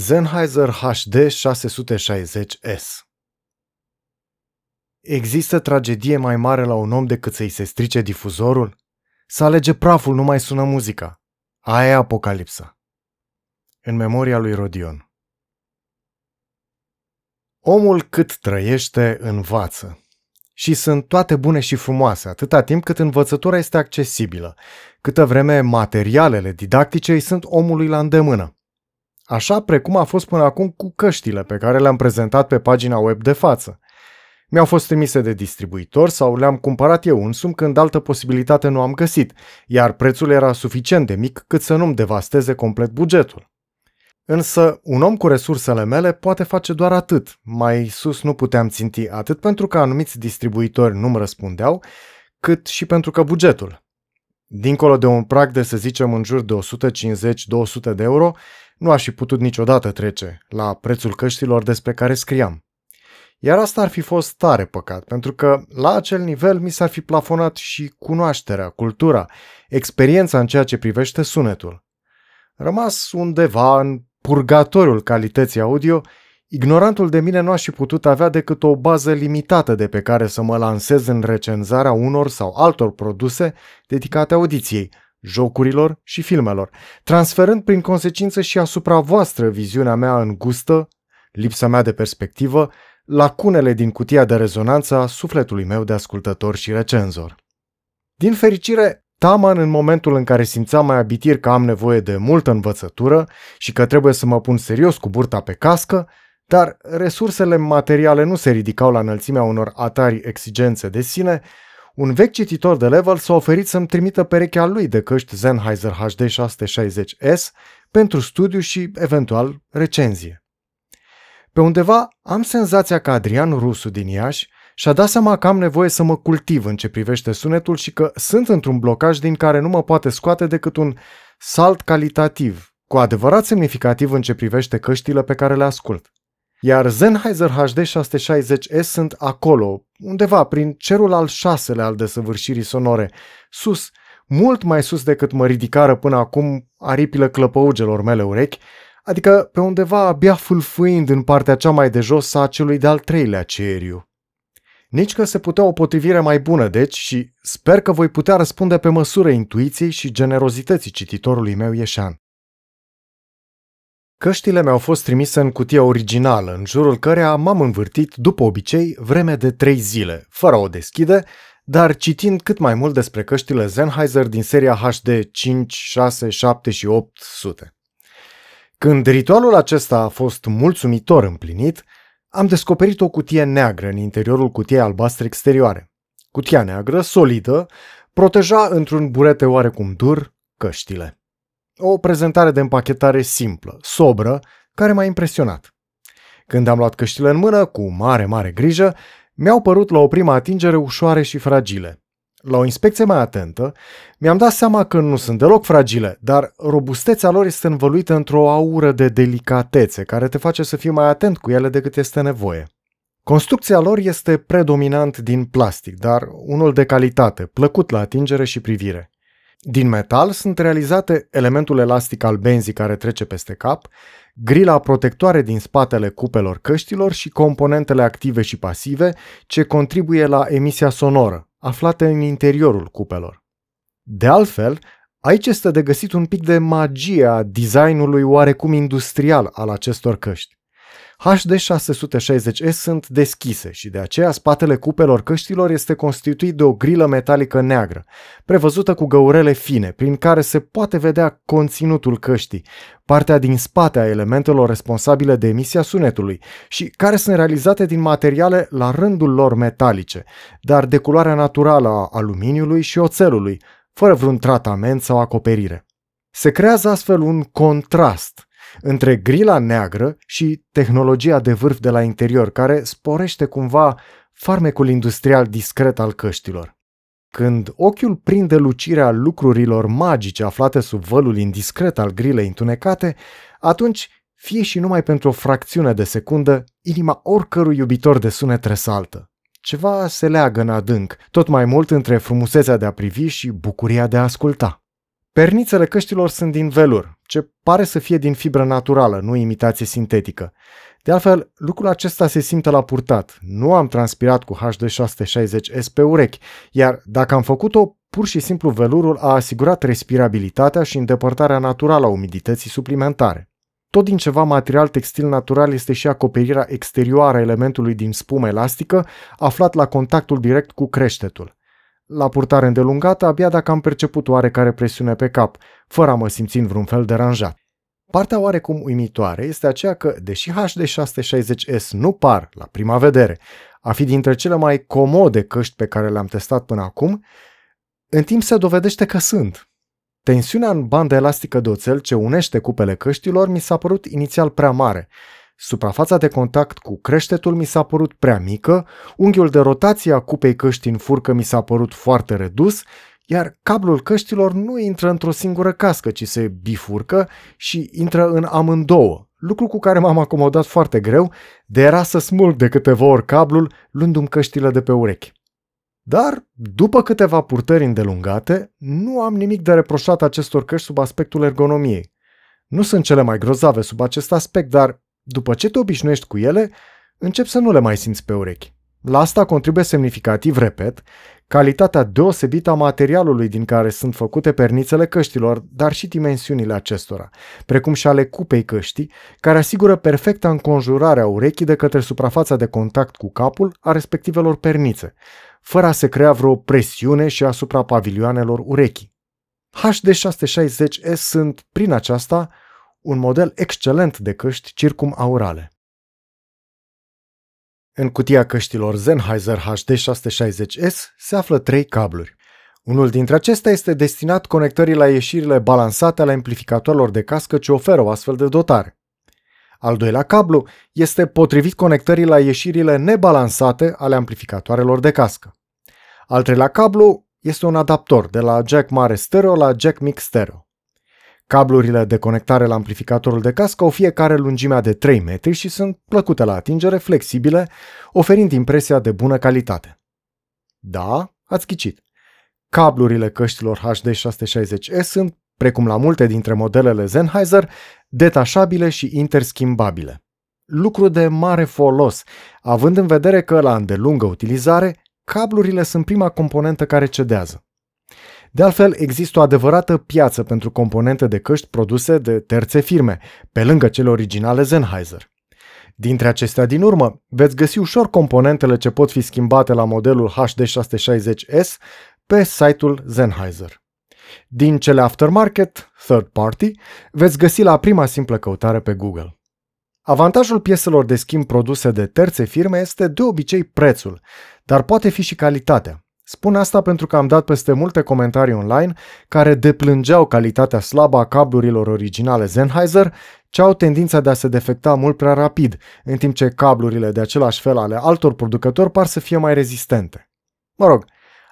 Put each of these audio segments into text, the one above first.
Sennheiser HD 660S Există tragedie mai mare la un om decât să-i se strice difuzorul? Să alege praful, nu mai sună muzica. Aia e apocalipsa. În memoria lui Rodion Omul cât trăiește, învață. Și sunt toate bune și frumoase, atâta timp cât învățătura este accesibilă, câtă vreme materialele didactice îi sunt omului la îndemână așa precum a fost până acum cu căștile pe care le-am prezentat pe pagina web de față. Mi-au fost trimise de distribuitor sau le-am cumpărat eu însumi când altă posibilitate nu am găsit, iar prețul era suficient de mic cât să nu-mi devasteze complet bugetul. Însă, un om cu resursele mele poate face doar atât. Mai sus nu puteam ținti atât pentru că anumiți distribuitori nu-mi răspundeau, cât și pentru că bugetul. Dincolo de un prag de, să zicem, în jur de 150-200 de euro, nu aș fi putut niciodată trece la prețul căștilor despre care scriam. Iar asta ar fi fost tare păcat, pentru că la acel nivel mi s-ar fi plafonat și cunoașterea, cultura, experiența în ceea ce privește sunetul. Rămas undeva în purgatoriul calității audio, ignorantul de mine nu aș fi putut avea decât o bază limitată de pe care să mă lansez în recenzarea unor sau altor produse dedicate audiției, jocurilor și filmelor, transferând prin consecință și asupra voastră viziunea mea îngustă, lipsa mea de perspectivă, lacunele din cutia de rezonanță a sufletului meu de ascultător și recenzor. Din fericire, Taman, în momentul în care simțeam mai abitir că am nevoie de multă învățătură și că trebuie să mă pun serios cu burta pe cască, dar resursele materiale nu se ridicau la înălțimea unor atari exigențe de sine, un vechi cititor de level s-a oferit să-mi trimită perechea lui de căști Sennheiser HD 660S pentru studiu și, eventual, recenzie. Pe undeva am senzația că Adrian Rusu din Iași și-a dat seama că am nevoie să mă cultiv în ce privește sunetul și că sunt într-un blocaj din care nu mă poate scoate decât un salt calitativ, cu adevărat semnificativ în ce privește căștile pe care le ascult. Iar Sennheiser HD 660S sunt acolo, undeva prin cerul al șaselea al desăvârșirii sonore, sus, mult mai sus decât mă ridicară până acum aripile clăpăugelor mele urechi, adică pe undeva abia fâlfâind în partea cea mai de jos a celui de-al treilea ceriu. Nici că se putea o potrivire mai bună, deci, și sper că voi putea răspunde pe măsură intuiției și generozității cititorului meu ieșan. Căștile mi-au fost trimise în cutia originală, în jurul căreia m-am învârtit, după obicei, vreme de trei zile, fără o deschide, dar citind cât mai mult despre căștile Sennheiser din seria HD 5, 6, 7 și 800. Când ritualul acesta a fost mulțumitor împlinit, am descoperit o cutie neagră în interiorul cutiei albastre exterioare. Cutia neagră, solidă, proteja într-un burete oarecum dur căștile. O prezentare de împachetare simplă, sobră, care m-a impresionat. Când am luat căștile în mână, cu mare, mare grijă, mi-au părut la o primă atingere ușoare și fragile. La o inspecție mai atentă, mi-am dat seama că nu sunt deloc fragile, dar robustețea lor este învăluită într-o aură de delicatețe care te face să fii mai atent cu ele decât este nevoie. Construcția lor este predominant din plastic, dar unul de calitate, plăcut la atingere și privire. Din metal sunt realizate elementul elastic al benzii care trece peste cap, grila protectoare din spatele cupelor căștilor și componentele active și pasive ce contribuie la emisia sonoră, aflate în interiorul cupelor. De altfel, aici este de găsit un pic de magie a designului oarecum industrial al acestor căști. HD660S sunt deschise și de aceea spatele cupelor căștilor este constituit de o grilă metalică neagră, prevăzută cu găurele fine, prin care se poate vedea conținutul căștii, partea din spate a elementelor responsabile de emisia sunetului și care sunt realizate din materiale la rândul lor metalice, dar de culoarea naturală a aluminiului și oțelului, fără vreun tratament sau acoperire. Se creează astfel un contrast între grila neagră și tehnologia de vârf de la interior, care sporește cumva farmecul industrial discret al căștilor. Când ochiul prinde lucirea lucrurilor magice aflate sub vălul indiscret al grilei întunecate, atunci, fie și numai pentru o fracțiune de secundă, inima oricărui iubitor de sunet resaltă. Ceva se leagă în adânc, tot mai mult între frumusețea de a privi și bucuria de a asculta. Pernițele căștilor sunt din velur, ce pare să fie din fibră naturală, nu imitație sintetică. De altfel, lucrul acesta se simte la purtat. Nu am transpirat cu HD660S pe urechi, iar dacă am făcut-o, pur și simplu velurul a asigurat respirabilitatea și îndepărtarea naturală a umidității suplimentare. Tot din ceva material textil natural este și acoperirea exterioară a elementului din spumă elastică, aflat la contactul direct cu creștetul. La purtare îndelungată, abia dacă am perceput oarecare presiune pe cap, fără a mă simți în vreun fel deranjat. Partea oarecum uimitoare este aceea că, deși HD660S nu par, la prima vedere, a fi dintre cele mai comode căști pe care le-am testat până acum, în timp se dovedește că sunt. Tensiunea în banda elastică de oțel ce unește cupele căștilor mi s-a părut inițial prea mare. Suprafața de contact cu creștetul mi s-a părut prea mică, unghiul de rotație a cupei căști în furcă mi s-a părut foarte redus, iar cablul căștilor nu intră într-o singură cască, ci se bifurcă și intră în amândouă, lucru cu care m-am acomodat foarte greu, de era să smulg de câteva ori cablul, luându-mi căștile de pe urechi. Dar, după câteva purtări îndelungate, nu am nimic de reproșat acestor căști sub aspectul ergonomiei. Nu sunt cele mai grozave sub acest aspect, dar după ce te obișnuiești cu ele, încep să nu le mai simți pe urechi. La asta contribuie semnificativ, repet, calitatea deosebită a materialului din care sunt făcute pernițele căștilor, dar și dimensiunile acestora, precum și ale cupei căștii, care asigură perfecta înconjurare a urechii de către suprafața de contact cu capul a respectivelor pernițe, fără a se crea vreo presiune și asupra pavilioanelor urechii. HD660S sunt, prin aceasta, un model excelent de căști circumaurale. În cutia căștilor Sennheiser HD660S se află trei cabluri. Unul dintre acestea este destinat conectării la ieșirile balansate ale amplificatorilor de cască ce oferă o astfel de dotare. Al doilea cablu este potrivit conectării la ieșirile nebalansate ale amplificatoarelor de cască. Al treilea cablu este un adaptor de la jack mare stereo la jack mic stereo. Cablurile de conectare la amplificatorul de cască au fiecare lungimea de 3 metri și sunt plăcute la atingere, flexibile, oferind impresia de bună calitate. Da, ați ghicit. Cablurile căștilor HD660S sunt, precum la multe dintre modelele Sennheiser, detașabile și interschimbabile. Lucru de mare folos, având în vedere că la îndelungă utilizare, cablurile sunt prima componentă care cedează. De altfel, există o adevărată piață pentru componente de căști produse de terțe firme, pe lângă cele originale Sennheiser. Dintre acestea din urmă, veți găsi ușor componentele ce pot fi schimbate la modelul HD660S pe site-ul Sennheiser. Din cele aftermarket, third party, veți găsi la prima simplă căutare pe Google. Avantajul pieselor de schimb produse de terțe firme este de obicei prețul, dar poate fi și calitatea. Spun asta pentru că am dat peste multe comentarii online care deplângeau calitatea slabă a cablurilor originale Sennheiser, ce au tendința de a se defecta mult prea rapid, în timp ce cablurile de același fel ale altor producători par să fie mai rezistente. Mă rog,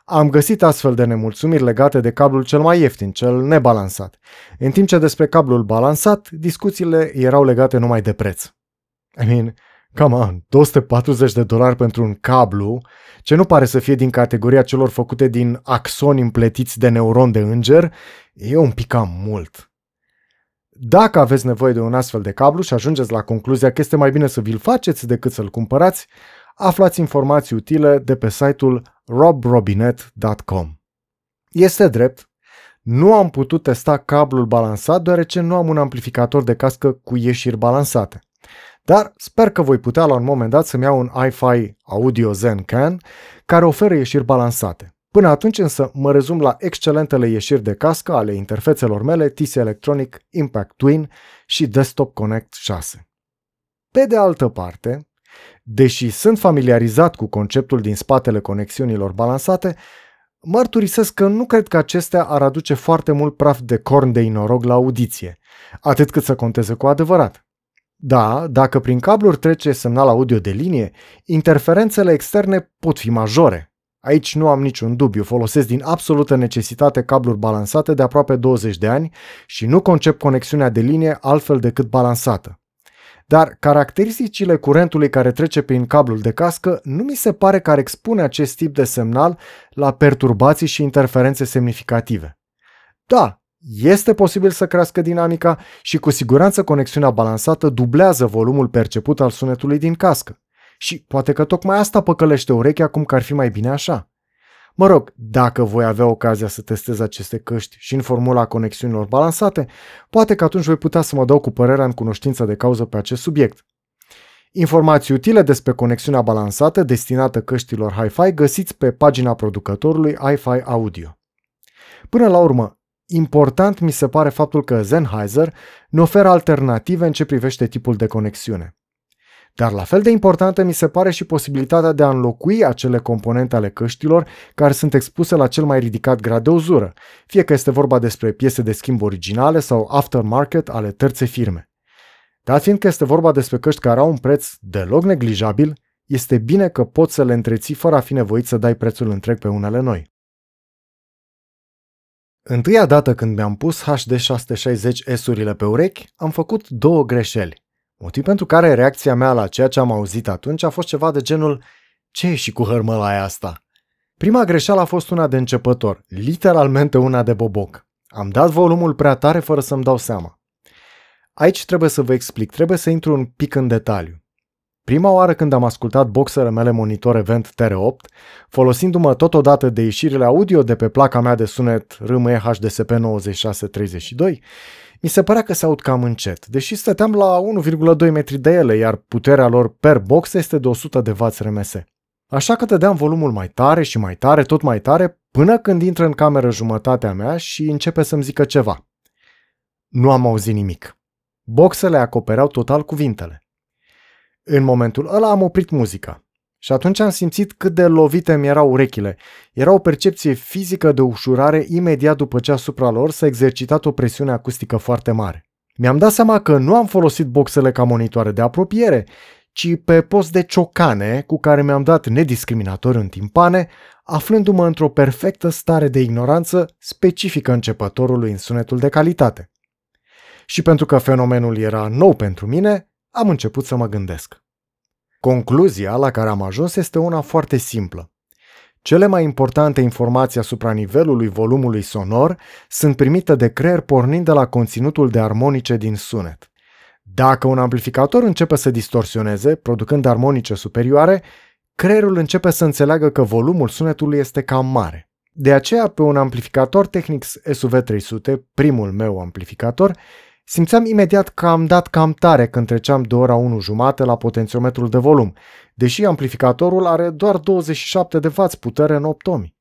am găsit astfel de nemulțumiri legate de cablul cel mai ieftin, cel nebalansat, în timp ce despre cablul balansat, discuțiile erau legate numai de preț. I mean, come on, 240 de dolari pentru un cablu ce nu pare să fie din categoria celor făcute din axoni împletiți de neuron de înger, e un pic cam mult. Dacă aveți nevoie de un astfel de cablu și ajungeți la concluzia că este mai bine să vi-l faceți decât să-l cumpărați, aflați informații utile de pe site-ul robrobinet.com. Este drept, nu am putut testa cablul balansat deoarece nu am un amplificator de cască cu ieșiri balansate. Dar sper că voi putea la un moment dat să-mi iau un iFi Audio Zen Can care oferă ieșiri balansate. Până atunci însă mă rezum la excelentele ieșiri de cască ale interfețelor mele TC Electronic Impact Twin și Desktop Connect 6. Pe de altă parte, deși sunt familiarizat cu conceptul din spatele conexiunilor balansate, mărturisesc că nu cred că acestea ar aduce foarte mult praf de corn de inorog la audiție, atât cât să conteze cu adevărat. Da, dacă prin cabluri trece semnal audio de linie, interferențele externe pot fi majore. Aici nu am niciun dubiu, folosesc din absolută necesitate cabluri balansate de aproape 20 de ani și nu concep conexiunea de linie altfel decât balansată. Dar caracteristicile curentului care trece prin cablul de cască nu mi se pare că ar expune acest tip de semnal la perturbații și interferențe semnificative. Da, este posibil să crească dinamica și cu siguranță conexiunea balansată dublează volumul perceput al sunetului din cască. Și poate că tocmai asta păcălește urechea cum că ar fi mai bine așa. Mă rog, dacă voi avea ocazia să testez aceste căști și în formula conexiunilor balansate, poate că atunci voi putea să mă dau cu părerea în cunoștință de cauză pe acest subiect. Informații utile despre conexiunea balansată destinată căștilor Hi-Fi găsiți pe pagina producătorului Hi-Fi Audio. Până la urmă, important mi se pare faptul că Sennheiser ne oferă alternative în ce privește tipul de conexiune. Dar la fel de importantă mi se pare și posibilitatea de a înlocui acele componente ale căștilor care sunt expuse la cel mai ridicat grad de uzură, fie că este vorba despre piese de schimb originale sau aftermarket ale terțe firme. Dar fiindcă este vorba despre căști care au un preț deloc neglijabil, este bine că poți să le întreții fără a fi nevoit să dai prețul întreg pe unele noi. Întâia dată când mi-am pus HD 660 S-urile pe urechi, am făcut două greșeli. Motiv pentru care reacția mea la ceea ce am auzit atunci a fost ceva de genul Ce e și cu hărmălaia asta? Prima greșeală a fost una de începător, literalmente una de boboc. Am dat volumul prea tare fără să-mi dau seama. Aici trebuie să vă explic, trebuie să intru un pic în detaliu. Prima oară când am ascultat boxele mele monitor Event TR8, folosindu-mă totodată de ieșirile audio de pe placa mea de sunet RME HDSP 9632, mi se părea că se aud cam încet, deși stăteam la 1,2 metri de ele, iar puterea lor per box este de 100 de W RMS. Așa că dădeam volumul mai tare și mai tare, tot mai tare, până când intră în cameră jumătatea mea și începe să-mi zică ceva. Nu am auzit nimic. Boxele acopereau total cuvintele. În momentul ăla am oprit muzica. Și atunci am simțit cât de lovite mi erau urechile. Era o percepție fizică de ușurare imediat după ce asupra lor s-a exercitat o presiune acustică foarte mare. Mi-am dat seama că nu am folosit boxele ca monitoare de apropiere, ci pe post de ciocane cu care mi-am dat nediscriminator în timpane, aflându-mă într-o perfectă stare de ignoranță specifică începătorului în sunetul de calitate. Și pentru că fenomenul era nou pentru mine, am început să mă gândesc. Concluzia la care am ajuns este una foarte simplă. Cele mai importante informații asupra nivelului volumului sonor sunt primite de creier pornind de la conținutul de armonice din sunet. Dacă un amplificator începe să distorsioneze, producând armonice superioare, creierul începe să înțeleagă că volumul sunetului este cam mare. De aceea, pe un amplificator Technics SUV300, primul meu amplificator, Simțeam imediat că am dat cam tare când treceam de ora 1 jumate la potențiometrul de volum, deși amplificatorul are doar 27 de W putere în 8 ohmi.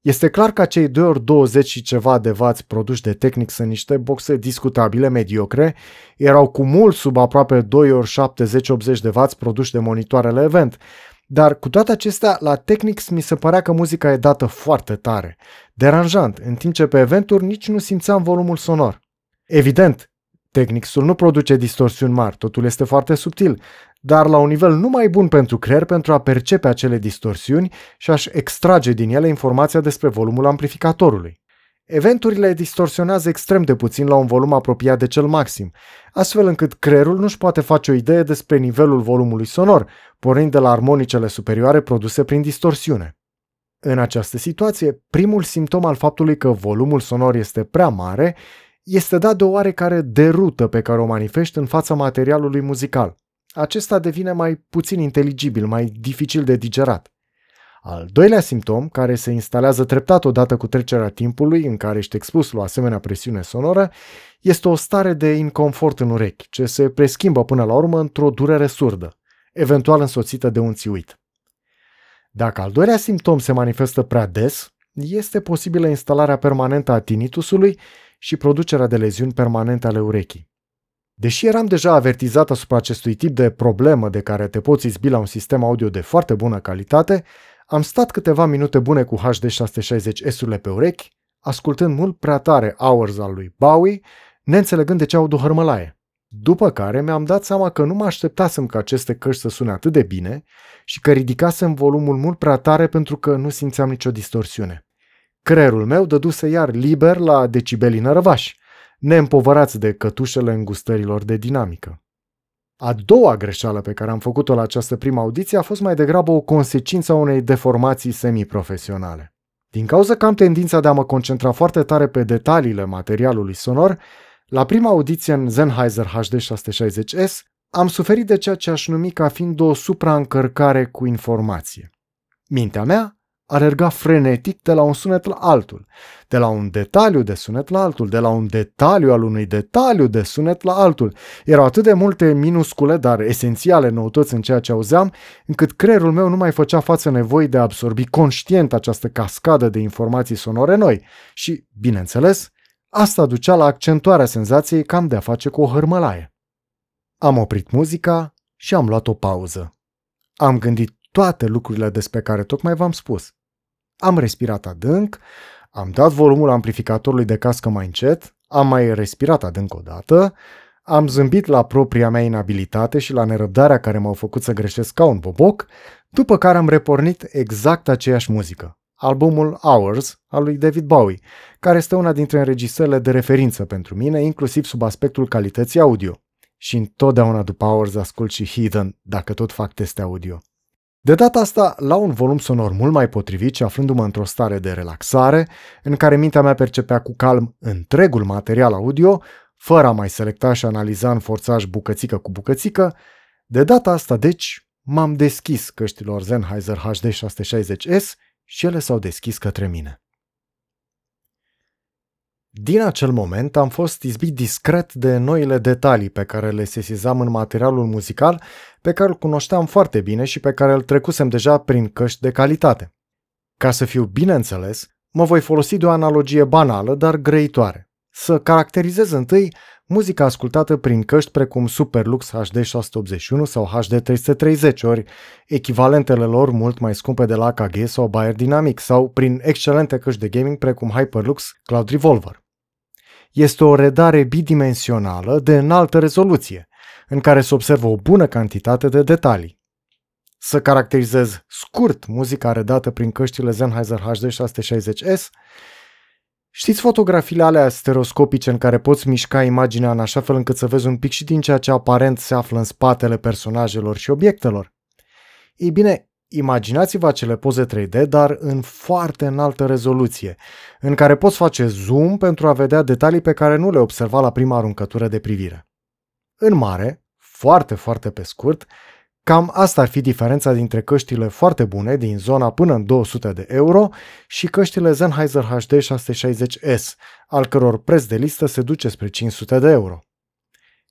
Este clar că cei 2 ori 20 și ceva de W produși de tehnic sunt niște boxe discutabile, mediocre, erau cu mult sub aproape 2 ori 70-80 de W produși de monitoarele event, dar cu toate acestea, la Technics mi se părea că muzica e dată foarte tare, deranjant, în timp ce pe eventuri nici nu simțeam volumul sonor. Evident, Technicsul nu produce distorsiuni mari, totul este foarte subtil, dar la un nivel nu mai bun pentru creier pentru a percepe acele distorsiuni și a-și extrage din ele informația despre volumul amplificatorului. Eventurile distorsionează extrem de puțin la un volum apropiat de cel maxim, astfel încât creierul nu-și poate face o idee despre nivelul volumului sonor, pornind de la armonicele superioare produse prin distorsiune. În această situație, primul simptom al faptului că volumul sonor este prea mare este dat de o oarecare derută pe care o manifesti în fața materialului muzical. Acesta devine mai puțin inteligibil, mai dificil de digerat. Al doilea simptom, care se instalează treptat odată cu trecerea timpului în care ești expus la o asemenea presiune sonoră, este o stare de inconfort în urechi, ce se preschimbă până la urmă într-o durere surdă, eventual însoțită de un țiuit. Dacă al doilea simptom se manifestă prea des, este posibilă instalarea permanentă a tinitusului și producerea de leziuni permanente ale urechii. Deși eram deja avertizat asupra acestui tip de problemă de care te poți izbi la un sistem audio de foarte bună calitate, am stat câteva minute bune cu HD 660 S-urile pe urechi, ascultând mult prea tare Hours al lui Bowie, neînțelegând de ce aud o hărmălaie. După care mi-am dat seama că nu mă așteptasem ca aceste căști să sune atât de bine și că ridicasem volumul mult prea tare pentru că nu simțeam nicio distorsiune. Creierul meu dăduse iar liber la decibelii nărăvași, neîmpovărați de cătușele îngustărilor de dinamică. A doua greșeală pe care am făcut-o la această primă audiție a fost mai degrabă o consecință a unei deformații semiprofesionale. Din cauza că am tendința de a mă concentra foarte tare pe detaliile materialului sonor, la prima audiție în Sennheiser HD 660S am suferit de ceea ce aș numi ca fiind o supraîncărcare cu informație. Mintea mea alerga frenetic de la un sunet la altul, de la un detaliu de sunet la altul, de la un detaliu al unui detaliu de sunet la altul. Erau atât de multe minuscule, dar esențiale noutăți în ceea ce auzeam, încât creierul meu nu mai făcea față nevoii de a absorbi conștient această cascadă de informații sonore noi și, bineînțeles, asta ducea la accentuarea senzației cam de a face cu o hărmălaie. Am oprit muzica și am luat o pauză. Am gândit toate lucrurile despre care tocmai v-am spus. Am respirat adânc, am dat volumul amplificatorului de cască mai încet, am mai respirat adânc o dată, am zâmbit la propria mea inabilitate și la nerăbdarea care m-au făcut să greșesc ca un boboc, după care am repornit exact aceeași muzică, albumul Hours al lui David Bowie, care este una dintre înregistrările de referință pentru mine, inclusiv sub aspectul calității audio. Și întotdeauna după Hours ascult și Heathen, dacă tot fac teste audio. De data asta, la un volum sonor mult mai potrivit și aflându-mă într-o stare de relaxare, în care mintea mea percepea cu calm întregul material audio, fără a mai selecta și analiza în forțaj bucățică cu bucățică, de data asta, deci, m-am deschis căștilor Sennheiser HD 660S și ele s-au deschis către mine. Din acel moment am fost izbit discret de noile detalii pe care le sesizam în materialul muzical, pe care îl cunoșteam foarte bine și pe care îl trecusem deja prin căști de calitate. Ca să fiu bine înțeles, mă voi folosi de o analogie banală, dar grăitoare. Să caracterizez întâi muzica ascultată prin căști precum Superlux HD 681 sau HD 330 ori echivalentele lor mult mai scumpe de la AKG sau Bayer Dynamic sau prin excelente căști de gaming precum Hyperlux Cloud Revolver este o redare bidimensională de înaltă rezoluție, în care se observă o bună cantitate de detalii. Să caracterizez scurt muzica redată prin căștile Sennheiser HD 660S, Știți fotografiile alea stereoscopice în care poți mișca imaginea în așa fel încât să vezi un pic și din ceea ce aparent se află în spatele personajelor și obiectelor? Ei bine, Imaginați-vă acele poze 3D, dar în foarte înaltă rezoluție, în care poți face zoom pentru a vedea detalii pe care nu le observa la prima aruncătură de privire. În mare, foarte, foarte pe scurt, cam asta ar fi diferența dintre căștile foarte bune din zona până în 200 de euro și căștile Sennheiser HD 660S, al căror preț de listă se duce spre 500 de euro.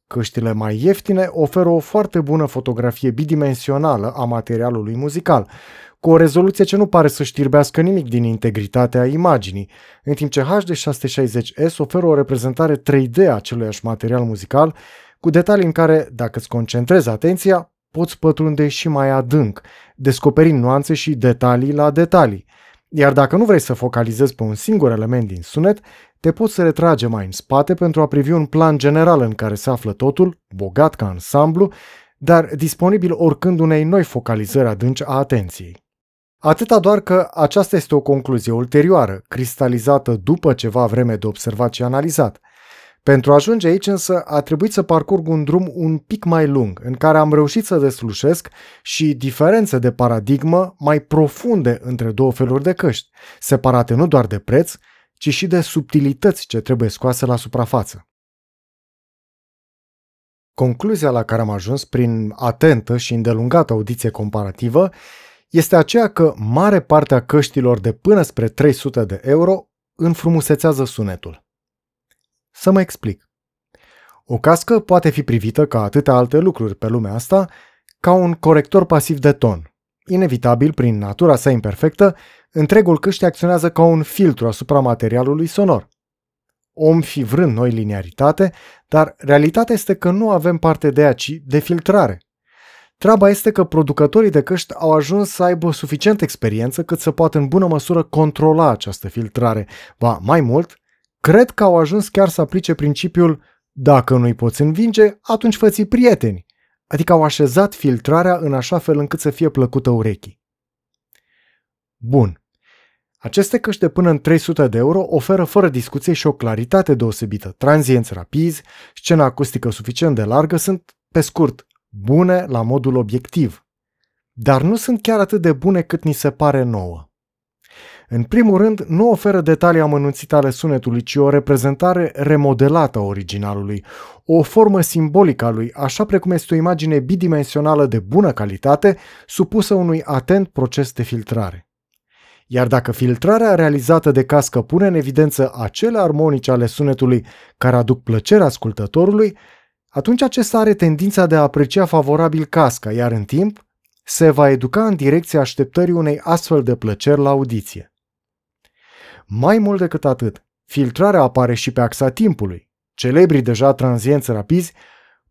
Căștile mai ieftine oferă o foarte bună fotografie bidimensională a materialului muzical, cu o rezoluție ce nu pare să știrbească nimic din integritatea imaginii, în timp ce HD 660S oferă o reprezentare 3D a aceluiași material muzical, cu detalii în care, dacă îți concentrezi atenția, poți pătrunde și mai adânc, descoperind nuanțe și detalii la detalii. Iar dacă nu vrei să focalizezi pe un singur element din sunet, te poți retrage mai în spate pentru a privi un plan general în care se află totul, bogat ca ansamblu, dar disponibil oricând unei noi focalizări adânci a atenției. Atâta doar că aceasta este o concluzie ulterioară, cristalizată după ceva vreme de observat și analizat. Pentru a ajunge aici însă a trebuit să parcurg un drum un pic mai lung, în care am reușit să deslușesc și diferențe de paradigmă mai profunde între două feluri de căști, separate nu doar de preț, ci și de subtilități ce trebuie scoase la suprafață. Concluzia la care am ajuns prin atentă și îndelungată audiție comparativă este aceea că mare parte a căștilor de până spre 300 de euro înfrumusețează sunetul. Să mă explic. O cască poate fi privită ca atâtea alte lucruri pe lumea asta ca un corector pasiv de ton. Inevitabil, prin natura sa imperfectă, întregul căști acționează ca un filtru asupra materialului sonor. Om fi vrând noi linearitate, dar realitatea este că nu avem parte de ea, ci de filtrare. Treaba este că producătorii de căști au ajuns să aibă suficient experiență cât să poată în bună măsură controla această filtrare. Ba, mai mult, cred că au ajuns chiar să aplice principiul dacă nu-i poți învinge, atunci fă prieteni. Adică au așezat filtrarea în așa fel încât să fie plăcută urechii. Bun. Aceste căști de până în 300 de euro oferă fără discuție și o claritate deosebită. Tranzienți rapizi, scena acustică suficient de largă sunt, pe scurt, bune la modul obiectiv. Dar nu sunt chiar atât de bune cât ni se pare nouă. În primul rând, nu oferă detalii amănunțite ale sunetului, ci o reprezentare remodelată a originalului, o formă simbolică a lui, așa precum este o imagine bidimensională de bună calitate, supusă unui atent proces de filtrare. Iar dacă filtrarea realizată de cască pune în evidență acele armonice ale sunetului care aduc plăcere ascultătorului, atunci acesta are tendința de a aprecia favorabil casca, iar în timp se va educa în direcția așteptării unei astfel de plăceri la audiție. Mai mult decât atât, filtrarea apare și pe axa timpului. Celebrii deja tranzienți rapizi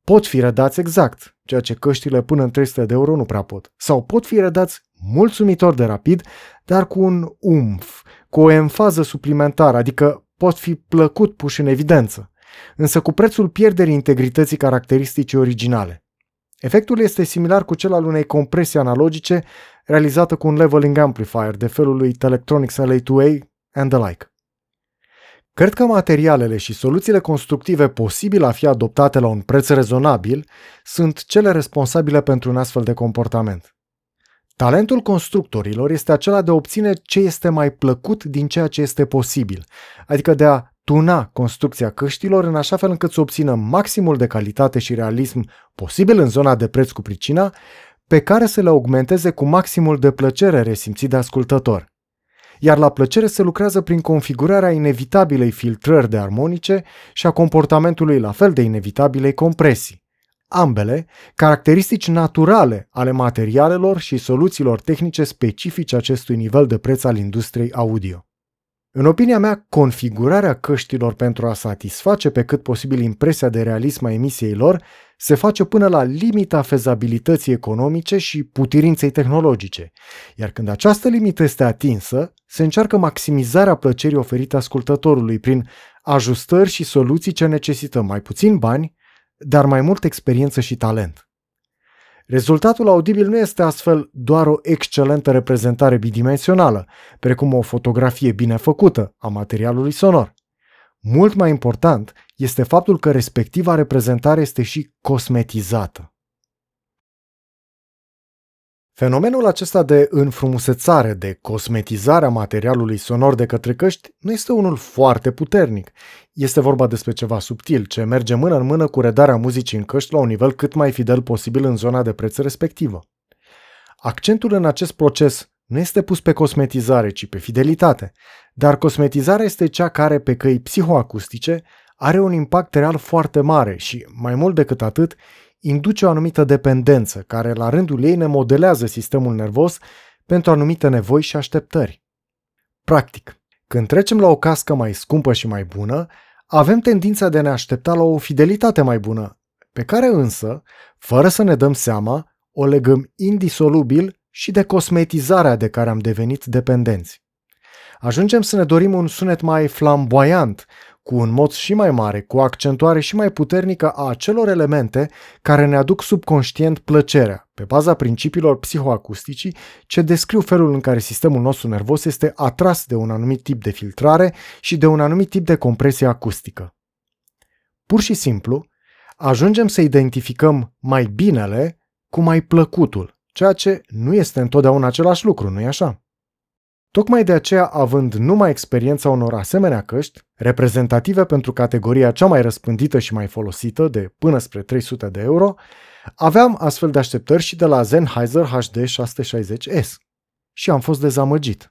pot fi redați exact, ceea ce căștile până în 300 de euro nu prea pot, sau pot fi redați mulțumitor de rapid, dar cu un umf, cu o enfază suplimentară, adică pot fi plăcut puși în evidență, însă cu prețul pierderii integrității caracteristice originale. Efectul este similar cu cel al unei compresii analogice realizată cu un leveling amplifier de felul lui Telectronics LA2A and the like. Cred că materialele și soluțiile constructive posibile a fi adoptate la un preț rezonabil sunt cele responsabile pentru un astfel de comportament. Talentul constructorilor este acela de a obține ce este mai plăcut din ceea ce este posibil, adică de a tuna construcția căștilor în așa fel încât să obțină maximul de calitate și realism posibil în zona de preț cu pricina, pe care să le augmenteze cu maximul de plăcere resimțit de ascultător iar la plăcere se lucrează prin configurarea inevitabilei filtrări de armonice și a comportamentului la fel de inevitabilei compresii. Ambele, caracteristici naturale ale materialelor și soluțiilor tehnice specifice acestui nivel de preț al industriei audio. În opinia mea, configurarea căștilor pentru a satisface pe cât posibil impresia de realism a emisiei lor se face până la limita fezabilității economice și putirinței tehnologice, iar când această limită este atinsă, se încearcă maximizarea plăcerii oferite ascultătorului prin ajustări și soluții ce necesită mai puțin bani, dar mai mult experiență și talent. Rezultatul audibil nu este astfel doar o excelentă reprezentare bidimensională, precum o fotografie bine făcută a materialului sonor. Mult mai important este faptul că respectiva reprezentare este și cosmetizată. Fenomenul acesta de înfrumusețare, de cosmetizare a materialului sonor de către căști nu este unul foarte puternic. Este vorba despre ceva subtil, ce merge mână în mână cu redarea muzicii în căști la un nivel cât mai fidel posibil în zona de preț respectivă. Accentul în acest proces nu este pus pe cosmetizare, ci pe fidelitate, dar cosmetizarea este cea care, pe căi psihoacustice, are un impact real foarte mare și, mai mult decât atât, induce o anumită dependență, care la rândul ei ne modelează sistemul nervos pentru anumite nevoi și așteptări. Practic, când trecem la o cască mai scumpă și mai bună, avem tendința de a ne aștepta la o fidelitate mai bună, pe care însă, fără să ne dăm seama, o legăm indisolubil și de cosmetizarea de care am devenit dependenți. Ajungem să ne dorim un sunet mai flamboyant, cu un mod și mai mare, cu o accentuare și mai puternică a acelor elemente care ne aduc subconștient plăcerea, pe baza principiilor psihoacusticii ce descriu felul în care sistemul nostru nervos este atras de un anumit tip de filtrare și de un anumit tip de compresie acustică. Pur și simplu, ajungem să identificăm mai binele cu mai plăcutul, ceea ce nu este întotdeauna același lucru, nu-i așa? Tocmai de aceea, având numai experiența unor asemenea căști, reprezentative pentru categoria cea mai răspândită și mai folosită, de până spre 300 de euro, aveam astfel de așteptări și de la Sennheiser HD 660S. Și am fost dezamăgit.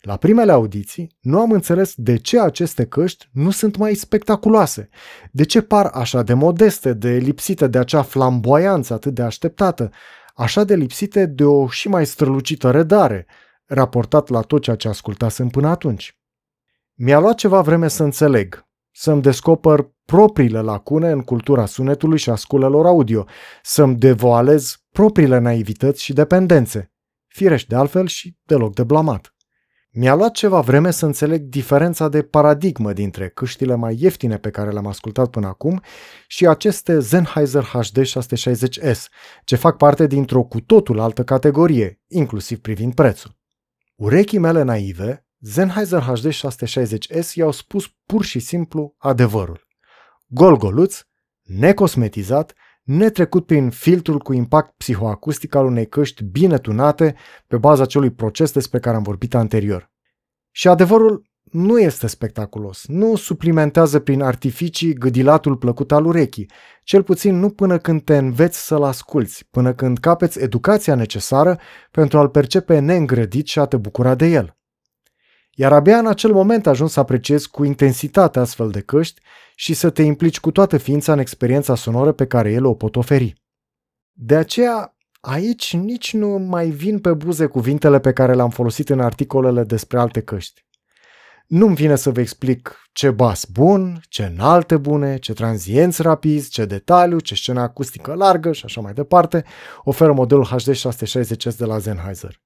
La primele audiții, nu am înțeles de ce aceste căști nu sunt mai spectaculoase, de ce par așa de modeste, de lipsite de acea flamboianță atât de așteptată, așa de lipsite de o și mai strălucită redare, raportat la tot ceea ce ascultasem până atunci. Mi-a luat ceva vreme să înțeleg, să-mi descoper propriile lacune în cultura sunetului și a sculelor audio, să-mi devoalez propriile naivități și dependențe, firești de altfel și deloc de blamat. Mi-a luat ceva vreme să înțeleg diferența de paradigmă dintre câștile mai ieftine pe care le-am ascultat până acum și aceste Sennheiser HD 660S, ce fac parte dintr-o cu totul altă categorie, inclusiv privind prețul. Urechii mele naive, Sennheiser HD 660S i-au spus pur și simplu adevărul. Gol-goluț, necosmetizat, netrecut prin filtrul cu impact psihoacustic al unei căști bine tunate pe baza acelui proces despre care am vorbit anterior. Și adevărul nu este spectaculos, nu suplimentează prin artificii gâdilatul plăcut al urechii, cel puțin nu până când te înveți să-l asculți, până când capeți educația necesară pentru a-l percepe neîngrădit și a te bucura de el. Iar abia în acel moment ajungi să apreciezi cu intensitate astfel de căști și să te implici cu toată ființa în experiența sonoră pe care ele o pot oferi. De aceea, aici nici nu mai vin pe buze cuvintele pe care le-am folosit în articolele despre alte căști. Nu-mi vine să vă explic ce bas bun, ce înalte bune, ce tranzienți rapizi, ce detaliu, ce scenă acustică largă și așa mai departe oferă modelul HD 660S de la Sennheiser.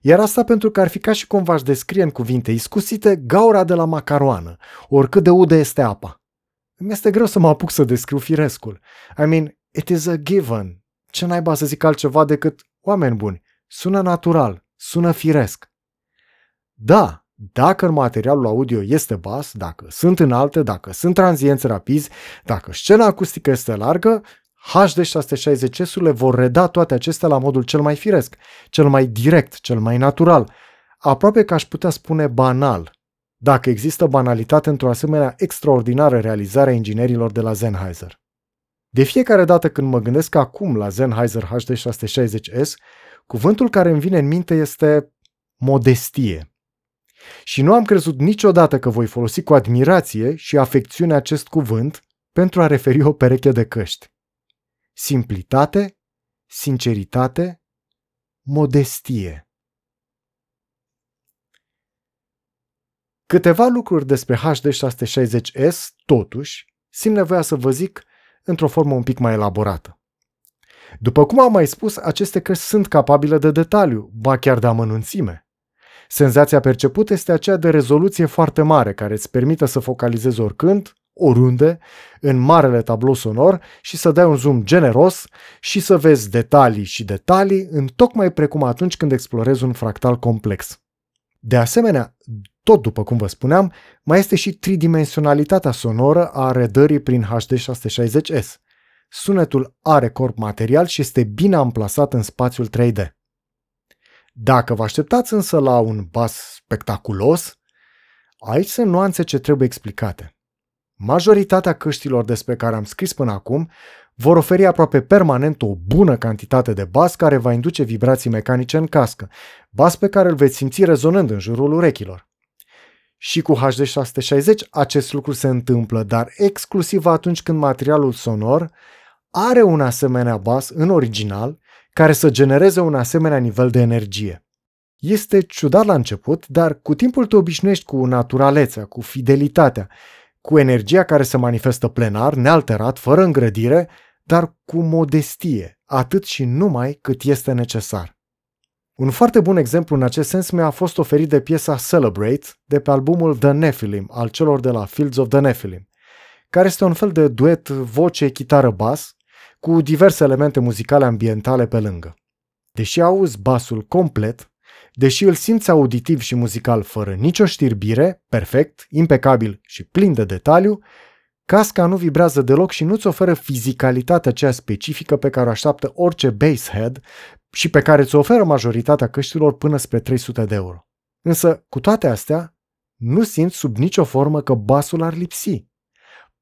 Iar asta pentru că ar fi ca și cum v-aș descrie în cuvinte iscusite gaura de la macaroană, oricât de udă este apa. Îmi este greu să mă apuc să descriu firescul. I mean, it is a given. Ce naiba să zic altceva decât oameni buni. Sună natural, sună firesc. Da, dacă în materialul audio este bas, dacă sunt înalte, dacă sunt tranzienți rapizi, dacă scena acustică este largă, HD 660S-urile vor reda toate acestea la modul cel mai firesc, cel mai direct, cel mai natural, aproape că aș putea spune banal, dacă există banalitate într-o asemenea extraordinară realizare a inginerilor de la Sennheiser. De fiecare dată când mă gândesc acum la Sennheiser HD 660S, cuvântul care îmi vine în minte este modestie. Și nu am crezut niciodată că voi folosi cu admirație și afecțiune acest cuvânt pentru a referi o pereche de căști. Simplitate, sinceritate, modestie. Câteva lucruri despre HD660S, totuși, simt nevoia să vă zic într-o formă un pic mai elaborată. După cum am mai spus, aceste căști sunt capabile de detaliu, ba chiar de amănunțime. Senzația percepută este aceea de rezoluție foarte mare, care îți permite să focalizezi oricând, oriunde, în marele tablou sonor și să dai un zoom generos și să vezi detalii și detalii în tocmai precum atunci când explorezi un fractal complex. De asemenea, tot după cum vă spuneam, mai este și tridimensionalitatea sonoră a redării prin HD 660S. Sunetul are corp material și este bine amplasat în spațiul 3D. Dacă vă așteptați însă la un bas spectaculos, aici sunt nuanțe ce trebuie explicate. Majoritatea căștilor despre care am scris până acum vor oferi aproape permanent o bună cantitate de bas care va induce vibrații mecanice în cască, bas pe care îl veți simți rezonând în jurul urechilor. Și cu HD 660 acest lucru se întâmplă, dar exclusiv atunci când materialul sonor are un asemenea bas în original care să genereze un asemenea nivel de energie. Este ciudat la început, dar cu timpul te obișnuiești cu naturalețea, cu fidelitatea, cu energia care se manifestă plenar, nealterat, fără îngrădire, dar cu modestie, atât și numai cât este necesar. Un foarte bun exemplu în acest sens mi-a fost oferit de piesa Celebrate de pe albumul The Nephilim al celor de la Fields of the Nephilim, care este un fel de duet voce-chitară-bas cu diverse elemente muzicale ambientale pe lângă. Deși auzi basul complet, deși îl simți auditiv și muzical fără nicio știrbire, perfect, impecabil și plin de detaliu, casca nu vibrează deloc și nu-ți oferă fizicalitatea aceea specifică pe care o așteaptă orice basshead și pe care ți oferă majoritatea căștilor până spre 300 de euro. Însă, cu toate astea, nu simți sub nicio formă că basul ar lipsi.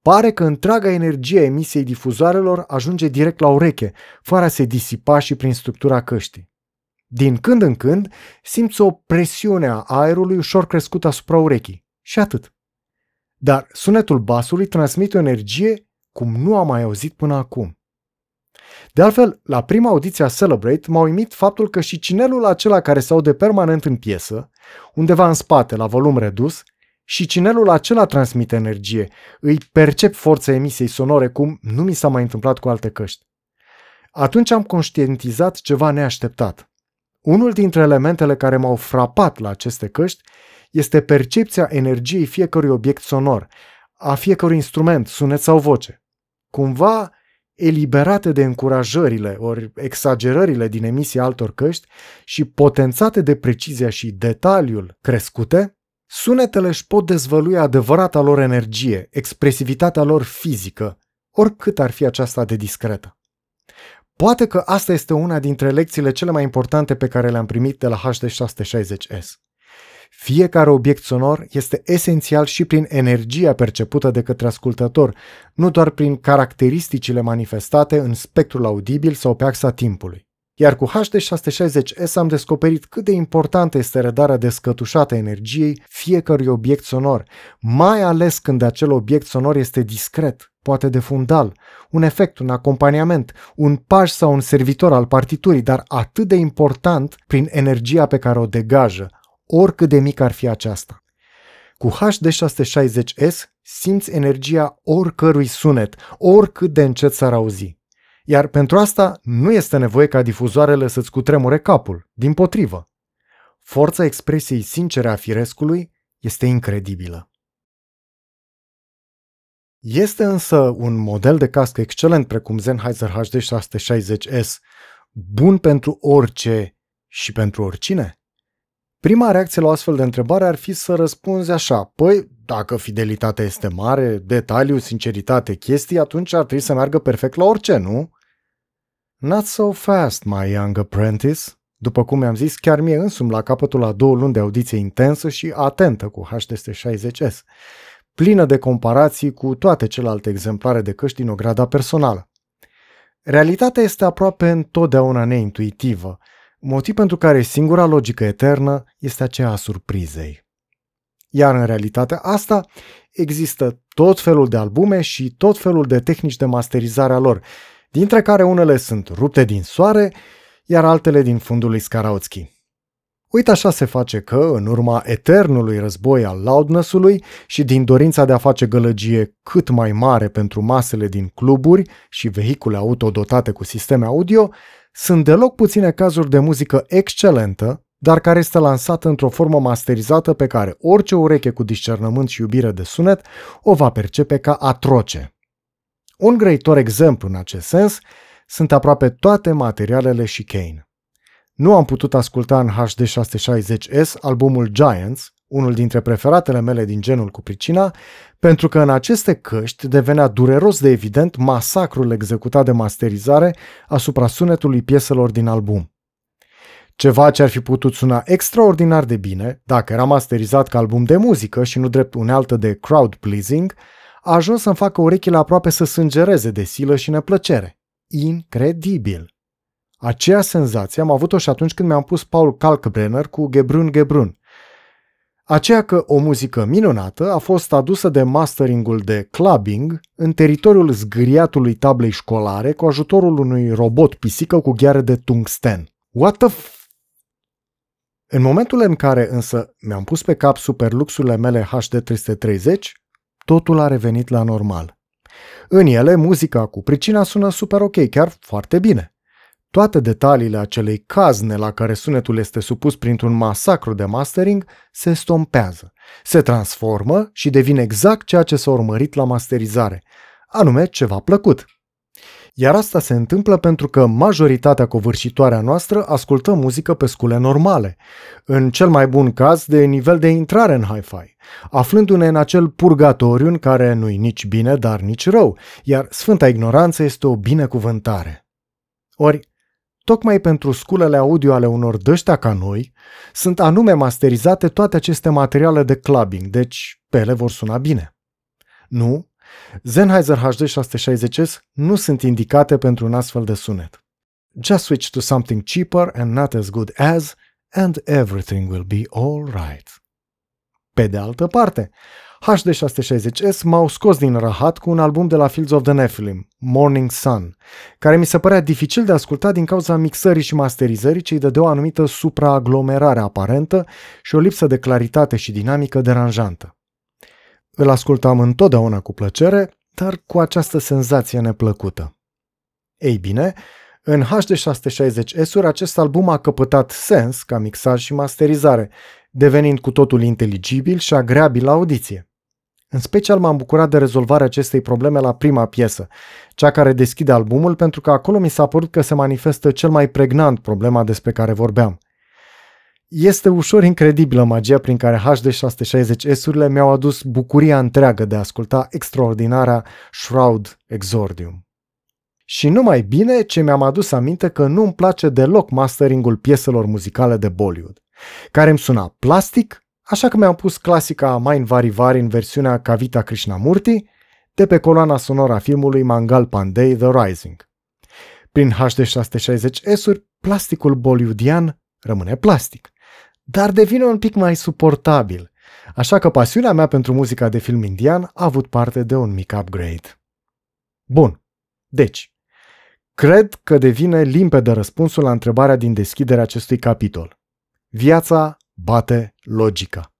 Pare că întreaga energie a emisiei difuzoarelor ajunge direct la ureche, fără a se disipa și prin structura căștii. Din când în când simți o presiune a aerului ușor crescută asupra urechii. Și atât. Dar sunetul basului transmite o energie cum nu am mai auzit până acum. De altfel, la prima audiție a Celebrate m-a uimit faptul că și cinelul acela care se aude permanent în piesă, undeva în spate, la volum redus, și cinelul acela transmite energie. Îi percep forța emisiei sonore cum nu mi s-a mai întâmplat cu alte căști. Atunci am conștientizat ceva neașteptat. Unul dintre elementele care m-au frapat la aceste căști este percepția energiei fiecărui obiect sonor, a fiecărui instrument, sunet sau voce. Cumva eliberate de încurajările ori exagerările din emisia altor căști și potențate de precizia și detaliul crescute, Sunetele își pot dezvălui adevărata lor energie, expresivitatea lor fizică, oricât ar fi aceasta de discretă. Poate că asta este una dintre lecțiile cele mai importante pe care le-am primit de la HD660S. Fiecare obiect sonor este esențial și prin energia percepută de către ascultător, nu doar prin caracteristicile manifestate în spectrul audibil sau pe axa timpului. Iar cu HD660S am descoperit cât de importantă este redarea descătușată a energiei fiecărui obiect sonor, mai ales când acel obiect sonor este discret, poate de fundal, un efect, un acompaniament, un paș sau un servitor al partiturii, dar atât de important prin energia pe care o degajă, oricât de mic ar fi aceasta. Cu HD660S simți energia oricărui sunet, oricât de încet s-ar auzi. Iar pentru asta nu este nevoie ca difuzoarele să-ți cutremure capul, din potrivă. Forța expresiei sincere a firescului este incredibilă. Este însă un model de cască excelent precum Sennheiser HD 660S bun pentru orice și pentru oricine? Prima reacție la o astfel de întrebare ar fi să răspunzi așa, păi, dacă fidelitatea este mare, detaliu, sinceritate, chestii, atunci ar trebui să meargă perfect la orice, nu? Not so fast, my young apprentice. După cum mi-am zis, chiar mie însumi la capătul a două luni de audiție intensă și atentă cu HDS60S, plină de comparații cu toate celelalte exemplare de căști din ograda personală. Realitatea este aproape întotdeauna neintuitivă, motiv pentru care singura logică eternă este aceea a surprizei. Iar în realitatea asta există tot felul de albume și tot felul de tehnici de masterizare a lor, dintre care unele sunt rupte din soare, iar altele din fundul lui Skarautski. Uite așa se face că, în urma eternului război al loudness-ului și din dorința de a face gălăgie cât mai mare pentru masele din cluburi și vehicule auto dotate cu sisteme audio, sunt deloc puține cazuri de muzică excelentă, dar care este lansată într-o formă masterizată pe care orice ureche cu discernământ și iubire de sunet o va percepe ca atroce. Un grăitor exemplu în acest sens sunt aproape toate materialele și Kane. Nu am putut asculta în HD 660S albumul Giants, unul dintre preferatele mele din genul cu pricina, pentru că în aceste căști devenea dureros de evident masacrul executat de masterizare asupra sunetului pieselor din album. Ceva ce ar fi putut suna extraordinar de bine, dacă era masterizat ca album de muzică și nu drept unealtă de crowd pleasing, a ajuns să-mi facă urechile aproape să sângereze de silă și neplăcere. Incredibil! Aceea senzație am avut-o și atunci când mi-am pus Paul Kalkbrenner cu Gebrun Gebrun. Aceea că o muzică minunată a fost adusă de masteringul de clubbing în teritoriul zgâriatului tablei școlare cu ajutorul unui robot pisică cu gheare de tungsten. What the f- în momentul în care însă mi-am pus pe cap superluxurile mele HD330, totul a revenit la normal. În ele, muzica cu pricina sună super ok, chiar foarte bine. Toate detaliile acelei cazne la care sunetul este supus printr-un masacru de mastering se stompează, se transformă și devine exact ceea ce s-a urmărit la masterizare, anume ceva plăcut. Iar asta se întâmplă pentru că majoritatea covârșitoare a noastră ascultă muzică pe scule normale, în cel mai bun caz de nivel de intrare în hi-fi, aflându-ne în acel purgatoriu în care nu-i nici bine, dar nici rău, iar sfânta ignoranță este o binecuvântare. Ori, Tocmai pentru sculele audio ale unor dăștea ca noi, sunt anume masterizate toate aceste materiale de clubbing, deci pe ele vor suna bine. Nu, Sennheiser HD 660S nu sunt indicate pentru un astfel de sunet. Just switch to something cheaper and not as good as, and everything will be all right. Pe de altă parte, HD660S m-au scos din rahat cu un album de la Fields of the Nephilim, Morning Sun, care mi se părea dificil de ascultat din cauza mixării și masterizării ce îi dădea o anumită supraaglomerare aparentă și o lipsă de claritate și dinamică deranjantă. Îl ascultam întotdeauna cu plăcere, dar cu această senzație neplăcută. Ei bine, în HD660S-uri acest album a căpătat sens ca mixaj și masterizare, devenind cu totul inteligibil și agreabil la audiție. În special m-am bucurat de rezolvarea acestei probleme la prima piesă, cea care deschide albumul, pentru că acolo mi s-a părut că se manifestă cel mai pregnant problema despre care vorbeam. Este ușor incredibilă magia prin care HD660S-urile mi-au adus bucuria întreagă de a asculta extraordinarea Shroud Exordium. Și numai bine ce mi-am adus aminte că nu-mi place deloc masteringul pieselor muzicale de Bollywood care îmi suna plastic, așa că mi-am pus clasica Mind Vari Vari în versiunea Kavita Krishnamurti de pe coloana sonoră a filmului Mangal Pandey The Rising. Prin HD 660S-uri, plasticul bollywoodian rămâne plastic, dar devine un pic mai suportabil, așa că pasiunea mea pentru muzica de film indian a avut parte de un mic upgrade. Bun, deci, cred că devine limpede răspunsul la întrebarea din deschiderea acestui capitol. Viața bate logica.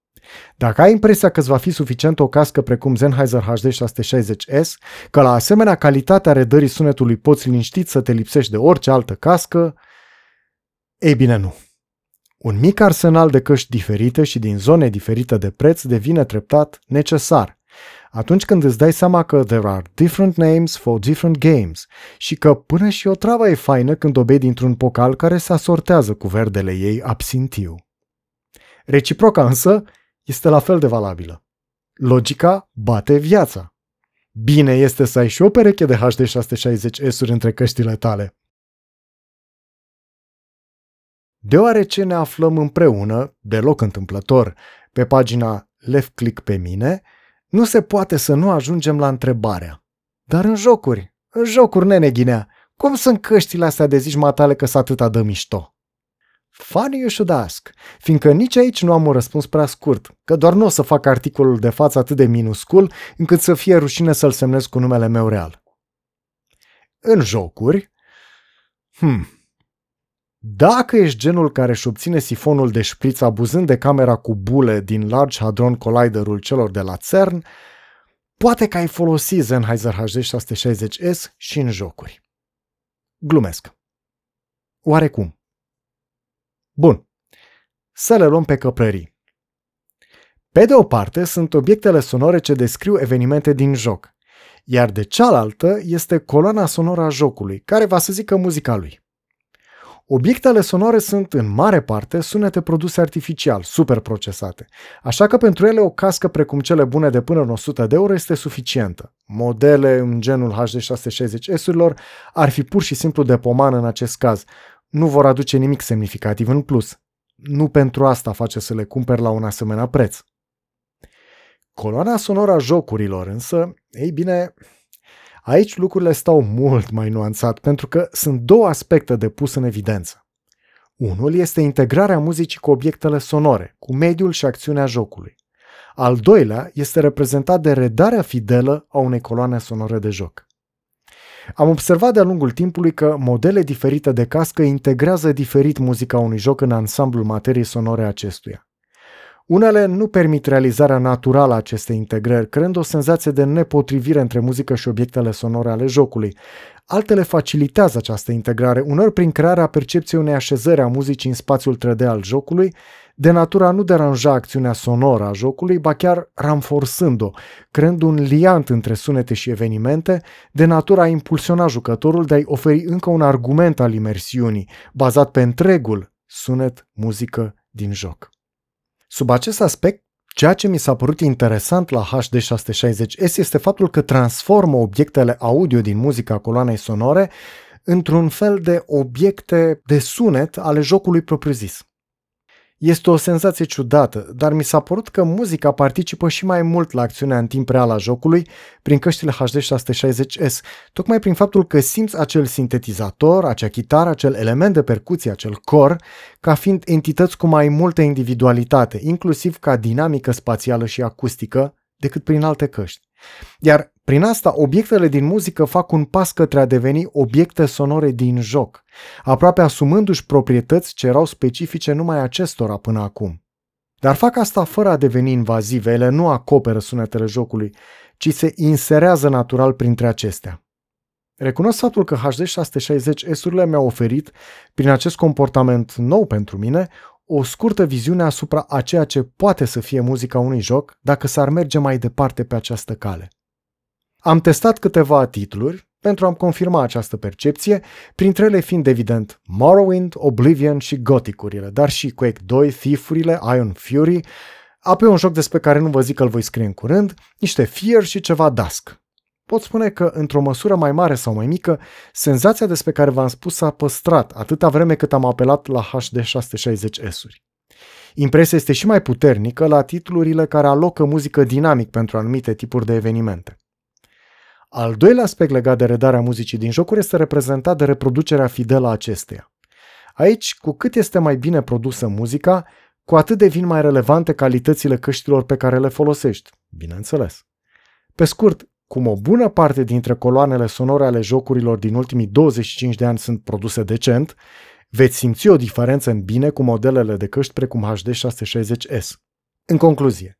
Dacă ai impresia că îți va fi suficient o cască precum Sennheiser HD 660S, că la asemenea calitatea redării sunetului poți liniștit să te lipsești de orice altă cască, ei bine nu. Un mic arsenal de căști diferite și din zone diferite de preț devine treptat necesar. Atunci când îți dai seama că there are different names for different games și că până și o travă e faină când o bei dintr-un pocal care se asortează cu verdele ei absintiu. Reciproca însă este la fel de valabilă. Logica bate viața. Bine este să ai și o pereche de HD 660S-uri între căștile tale. Deoarece ne aflăm împreună, deloc întâmplător, pe pagina Left Click pe mine, nu se poate să nu ajungem la întrebarea. Dar în jocuri, în jocuri, nene Ghinea, cum sunt căștile astea de zici matale că s atâta de mișto? Funny you should ask, fiindcă nici aici nu am un răspuns prea scurt, că doar nu o să fac articolul de față atât de minuscul încât să fie rușine să-l semnez cu numele meu real. În jocuri, hmm, dacă ești genul care își obține sifonul de șpriț abuzând de camera cu bule din Large Hadron Collider-ul celor de la CERN, poate că ai folosi Sennheiser HD 660S și în jocuri. Glumesc. Oarecum. Bun. Să le luăm pe căprării. Pe de o parte sunt obiectele sonore ce descriu evenimente din joc, iar de cealaltă este coloana sonoră a jocului, care va să zică muzica lui. Obiectele sonore sunt în mare parte sunete produse artificial, super procesate, așa că pentru ele o cască precum cele bune de până în 100 de euro este suficientă. Modele în genul HD660S-urilor ar fi pur și simplu de pomană în acest caz, nu vor aduce nimic semnificativ în plus. Nu pentru asta face să le cumperi la un asemenea preț. Coloana sonoră a jocurilor însă, ei bine, Aici lucrurile stau mult mai nuanțat pentru că sunt două aspecte de pus în evidență. Unul este integrarea muzicii cu obiectele sonore, cu mediul și acțiunea jocului. Al doilea este reprezentat de redarea fidelă a unei coloane sonore de joc. Am observat de-a lungul timpului că modele diferite de cască integrează diferit muzica unui joc în ansamblul materiei sonore acestuia. Unele nu permit realizarea naturală a acestei integrări, creând o senzație de nepotrivire între muzică și obiectele sonore ale jocului. Altele facilitează această integrare, uneori prin crearea percepției unei așezări a muzicii în spațiul 3D al jocului, de natura nu deranja acțiunea sonoră a jocului, ba chiar ranforsând-o, creând un liant între sunete și evenimente, de natura a impulsiona jucătorul de a-i oferi încă un argument al imersiunii, bazat pe întregul sunet, muzică din joc. Sub acest aspect, ceea ce mi s-a părut interesant la HD660S este faptul că transformă obiectele audio din muzica coloanei sonore într-un fel de obiecte de sunet ale jocului propriu-zis. Este o senzație ciudată, dar mi s-a părut că muzica participă și mai mult la acțiunea în timp real a jocului prin căștile HD 660S, tocmai prin faptul că simți acel sintetizator, acea chitară, acel element de percuție, acel cor, ca fiind entități cu mai multă individualitate, inclusiv ca dinamică spațială și acustică, decât prin alte căști. Iar prin asta, obiectele din muzică fac un pas către a deveni obiecte sonore din joc, aproape asumându-și proprietăți ce erau specifice numai acestora până acum. Dar fac asta fără a deveni invazive, ele nu acoperă sunetele jocului, ci se inserează natural printre acestea. Recunosc faptul că HD 660S-urile mi-au oferit, prin acest comportament nou pentru mine, o scurtă viziune asupra a ceea ce poate să fie muzica unui joc dacă s-ar merge mai departe pe această cale. Am testat câteva titluri pentru a-mi confirma această percepție, printre ele fiind evident Morrowind, Oblivion și Gothic-urile, dar și Quake 2, Thief-urile, Iron Fury, apoi un joc despre care nu vă zic că îl voi scrie în curând, niște Fear și ceva Dusk. Pot spune că, într-o măsură mai mare sau mai mică, senzația despre care v-am spus s-a păstrat atâta vreme cât am apelat la HD 660S-uri. Impresia este și mai puternică la titlurile care alocă muzică dinamic pentru anumite tipuri de evenimente. Al doilea aspect legat de redarea muzicii din jocuri este reprezentat de reproducerea fidelă a acesteia. Aici, cu cât este mai bine produsă muzica, cu atât devin mai relevante calitățile căștilor pe care le folosești, bineînțeles. Pe scurt, cum o bună parte dintre coloanele sonore ale jocurilor din ultimii 25 de ani sunt produse decent, veți simți o diferență în bine cu modelele de căști precum HD 660S. În concluzie,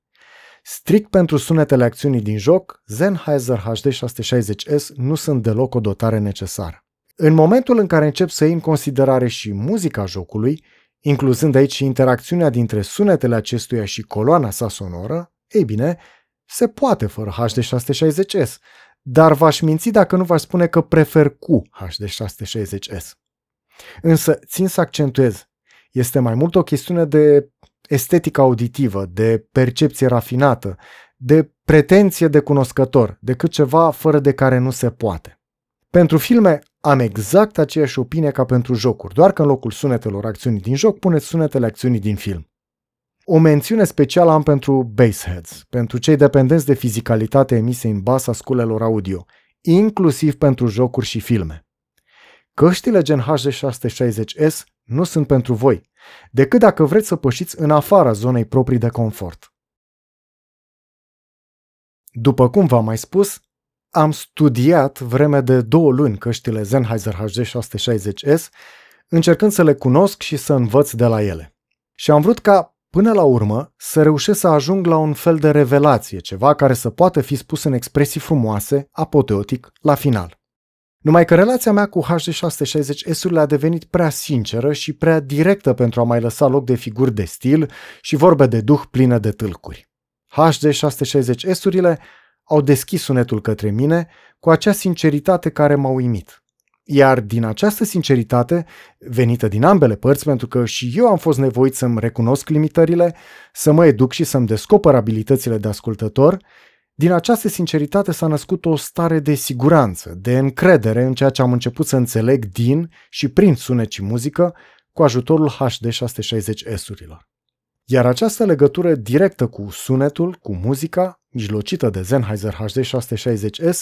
strict pentru sunetele acțiunii din joc, Sennheiser HD 660S nu sunt deloc o dotare necesară. În momentul în care încep să iei în considerare și muzica jocului, incluzând aici și interacțiunea dintre sunetele acestuia și coloana sa sonoră, ei bine, se poate fără HD660S, dar v-aș minți dacă nu v-aș spune că prefer cu HD660S. Însă, țin să accentuez, este mai mult o chestiune de estetică auditivă, de percepție rafinată, de pretenție de cunoscător, decât ceva fără de care nu se poate. Pentru filme am exact aceeași opinie ca pentru jocuri, doar că în locul sunetelor acțiunii din joc puneți sunetele acțiunii din film. O mențiune specială am pentru bassheads, pentru cei dependenți de fizicalitate emise în bas a sculelor audio, inclusiv pentru jocuri și filme. Căștile Gen HD660S nu sunt pentru voi, decât dacă vreți să pășiți în afara zonei proprii de confort. După cum v-am mai spus, am studiat vreme de două luni căștile Sennheiser HD660S, încercând să le cunosc și să învăț de la ele. Și am vrut ca, până la urmă, să reușesc să ajung la un fel de revelație, ceva care să poată fi spus în expresii frumoase, apoteotic, la final. Numai că relația mea cu HD660S-urile a devenit prea sinceră și prea directă pentru a mai lăsa loc de figuri de stil și vorbe de duh pline de tâlcuri. HD660S-urile au deschis sunetul către mine cu acea sinceritate care m-a uimit. Iar din această sinceritate, venită din ambele părți, pentru că și eu am fost nevoit să-mi recunosc limitările, să mă educ și să-mi descoper abilitățile de ascultător, din această sinceritate s-a născut o stare de siguranță, de încredere în ceea ce am început să înțeleg din și prin sunet și muzică cu ajutorul HD 660S-urilor. Iar această legătură directă cu sunetul, cu muzica, mijlocită de Sennheiser HD 660S,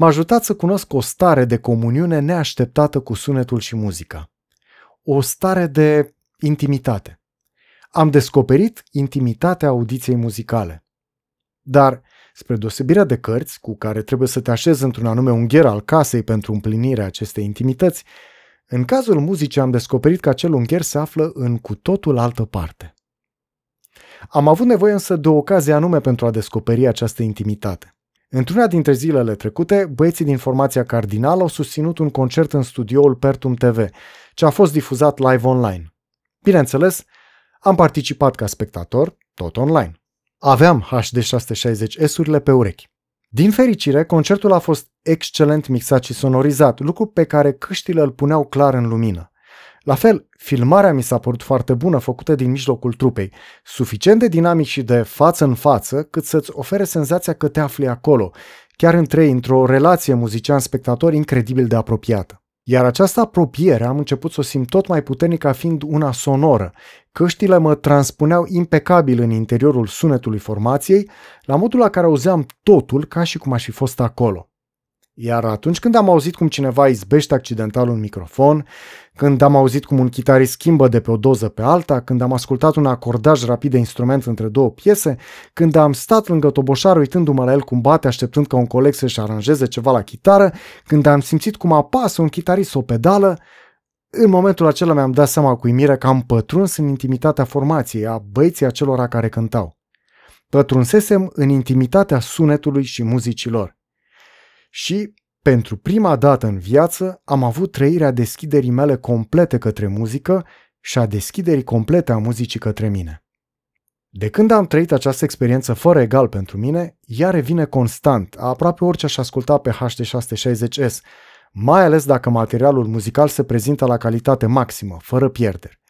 m-a ajutat să cunosc o stare de comuniune neașteptată cu sunetul și muzica. O stare de intimitate. Am descoperit intimitatea audiției muzicale. Dar, spre deosebirea de cărți, cu care trebuie să te așezi într-un anume ungher al casei pentru împlinirea acestei intimități, în cazul muzicii am descoperit că acel ungher se află în cu totul altă parte. Am avut nevoie însă de o ocazie anume pentru a descoperi această intimitate. Într-una dintre zilele trecute, băieții din formația Cardinal au susținut un concert în studioul Pertum TV, ce a fost difuzat live online. Bineînțeles, am participat ca spectator, tot online. Aveam HD 660S-urile pe urechi. Din fericire, concertul a fost excelent mixat și sonorizat, lucru pe care căștile îl puneau clar în lumină. La fel, filmarea mi s-a părut foarte bună, făcută din mijlocul trupei, suficient de dinamic și de față în față, cât să-ți ofere senzația că te afli acolo, chiar între ei, într-o relație muzician-spectator incredibil de apropiată. Iar această apropiere am început să o simt tot mai puternic ca fiind una sonoră. Căștile mă transpuneau impecabil în interiorul sunetului formației, la modul la care auzeam totul ca și cum aș fi fost acolo. Iar atunci când am auzit cum cineva izbește accidental un microfon, când am auzit cum un chitarist schimbă de pe o doză pe alta, când am ascultat un acordaj rapid de instrument între două piese, când am stat lângă toboșar uitându-mă la el cum bate așteptând ca un coleg să-și aranjeze ceva la chitară, când am simțit cum apasă un chitarist o pedală, în momentul acela mi-am dat seama cu imire că am pătruns în intimitatea formației, a băieții acelora care cântau. Pătrunsesem în intimitatea sunetului și muzicilor. Și, pentru prima dată în viață, am avut trăirea deschiderii mele complete către muzică și a deschiderii complete a muzicii către mine. De când am trăit această experiență fără egal pentru mine, ea revine constant, aproape orice aș asculta pe HD660S, mai ales dacă materialul muzical se prezintă la calitate maximă, fără pierderi.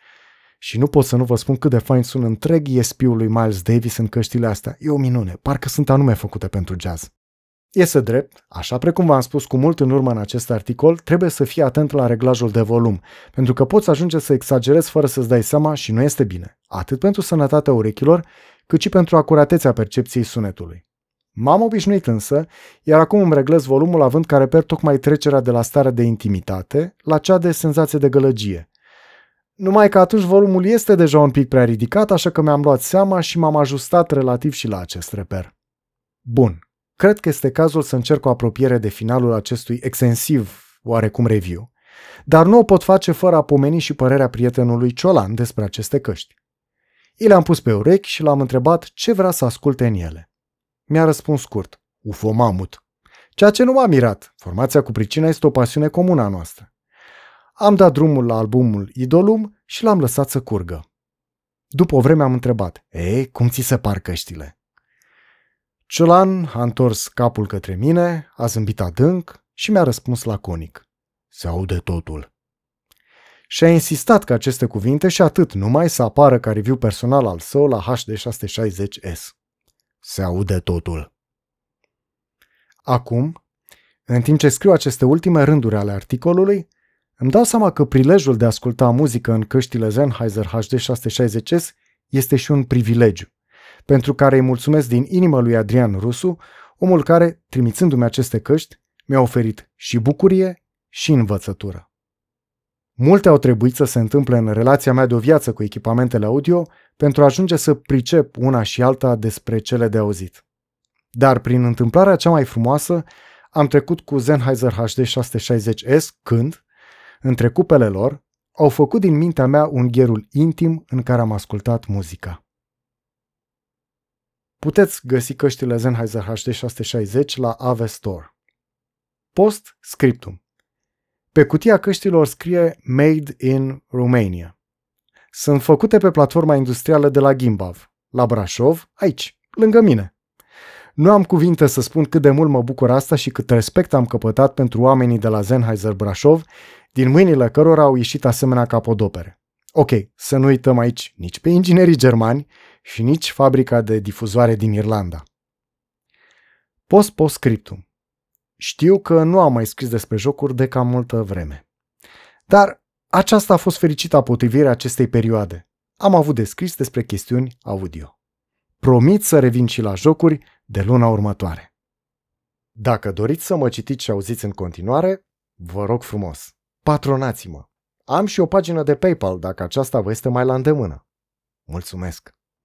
Și nu pot să nu vă spun cât de fain sună întreg ESP-ul lui Miles Davis în căștile astea. E o minune, parcă sunt anume făcute pentru jazz. Iese drept, așa precum v-am spus cu mult în urmă în acest articol, trebuie să fii atent la reglajul de volum, pentru că poți ajunge să exagerezi fără să-ți dai seama și nu este bine, atât pentru sănătatea urechilor, cât și pentru acuratețea percepției sunetului. M-am obișnuit însă, iar acum îmi reglez volumul având ca reper tocmai trecerea de la starea de intimitate la cea de senzație de gălăgie. Numai că atunci volumul este deja un pic prea ridicat, așa că mi-am luat seama și m-am ajustat relativ și la acest reper. Bun, cred că este cazul să încerc o apropiere de finalul acestui extensiv, oarecum review, dar nu o pot face fără a pomeni și părerea prietenului Ciolan despre aceste căști. I le-am pus pe urechi și l-am întrebat ce vrea să asculte în ele. Mi-a răspuns scurt, UFO Mamut. Ceea ce nu m-a mirat. Formația cu pricina este o pasiune comună a noastră. Am dat drumul la albumul Idolum și l-am lăsat să curgă. După o vreme am întrebat, Ei, cum ți se par căștile? Ciolan a întors capul către mine, a zâmbit adânc și mi-a răspuns laconic. Se aude totul. Și a insistat că aceste cuvinte și atât numai să apară ca review personal al său la HD660S. Se aude totul. Acum, în timp ce scriu aceste ultime rânduri ale articolului, îmi dau seama că prilejul de a asculta muzică în căștile Sennheiser HD660S este și un privilegiu, pentru care îi mulțumesc din inimă lui Adrian Rusu, omul care, trimițându-mi aceste căști, mi-a oferit și bucurie și învățătură. Multe au trebuit să se întâmple în relația mea de o viață cu echipamentele audio pentru a ajunge să pricep una și alta despre cele de auzit. Dar prin întâmplarea cea mai frumoasă am trecut cu Sennheiser HD 660S când, între cupele lor, au făcut din mintea mea un gherul intim în care am ascultat muzica. Puteți găsi căștile Sennheiser HD 660 la Ave Store. Post scriptum. Pe cutia căștilor scrie Made in Romania. Sunt făcute pe platforma industrială de la Gimbav, la Brașov, aici, lângă mine. Nu am cuvinte să spun cât de mult mă bucur asta și cât respect am căpătat pentru oamenii de la Sennheiser Brașov din mâinile cărora au ieșit asemenea capodopere. Ok, să nu uităm aici nici pe inginerii germani și nici fabrica de difuzoare din Irlanda. Post post scriptum. Știu că nu am mai scris despre jocuri de cam multă vreme. Dar aceasta a fost fericită potrivire acestei perioade. Am avut de scris despre chestiuni audio. Promit să revin și la jocuri de luna următoare. Dacă doriți să mă citiți și auziți în continuare, vă rog frumos, patronați-mă. Am și o pagină de PayPal dacă aceasta vă este mai la îndemână. Mulțumesc!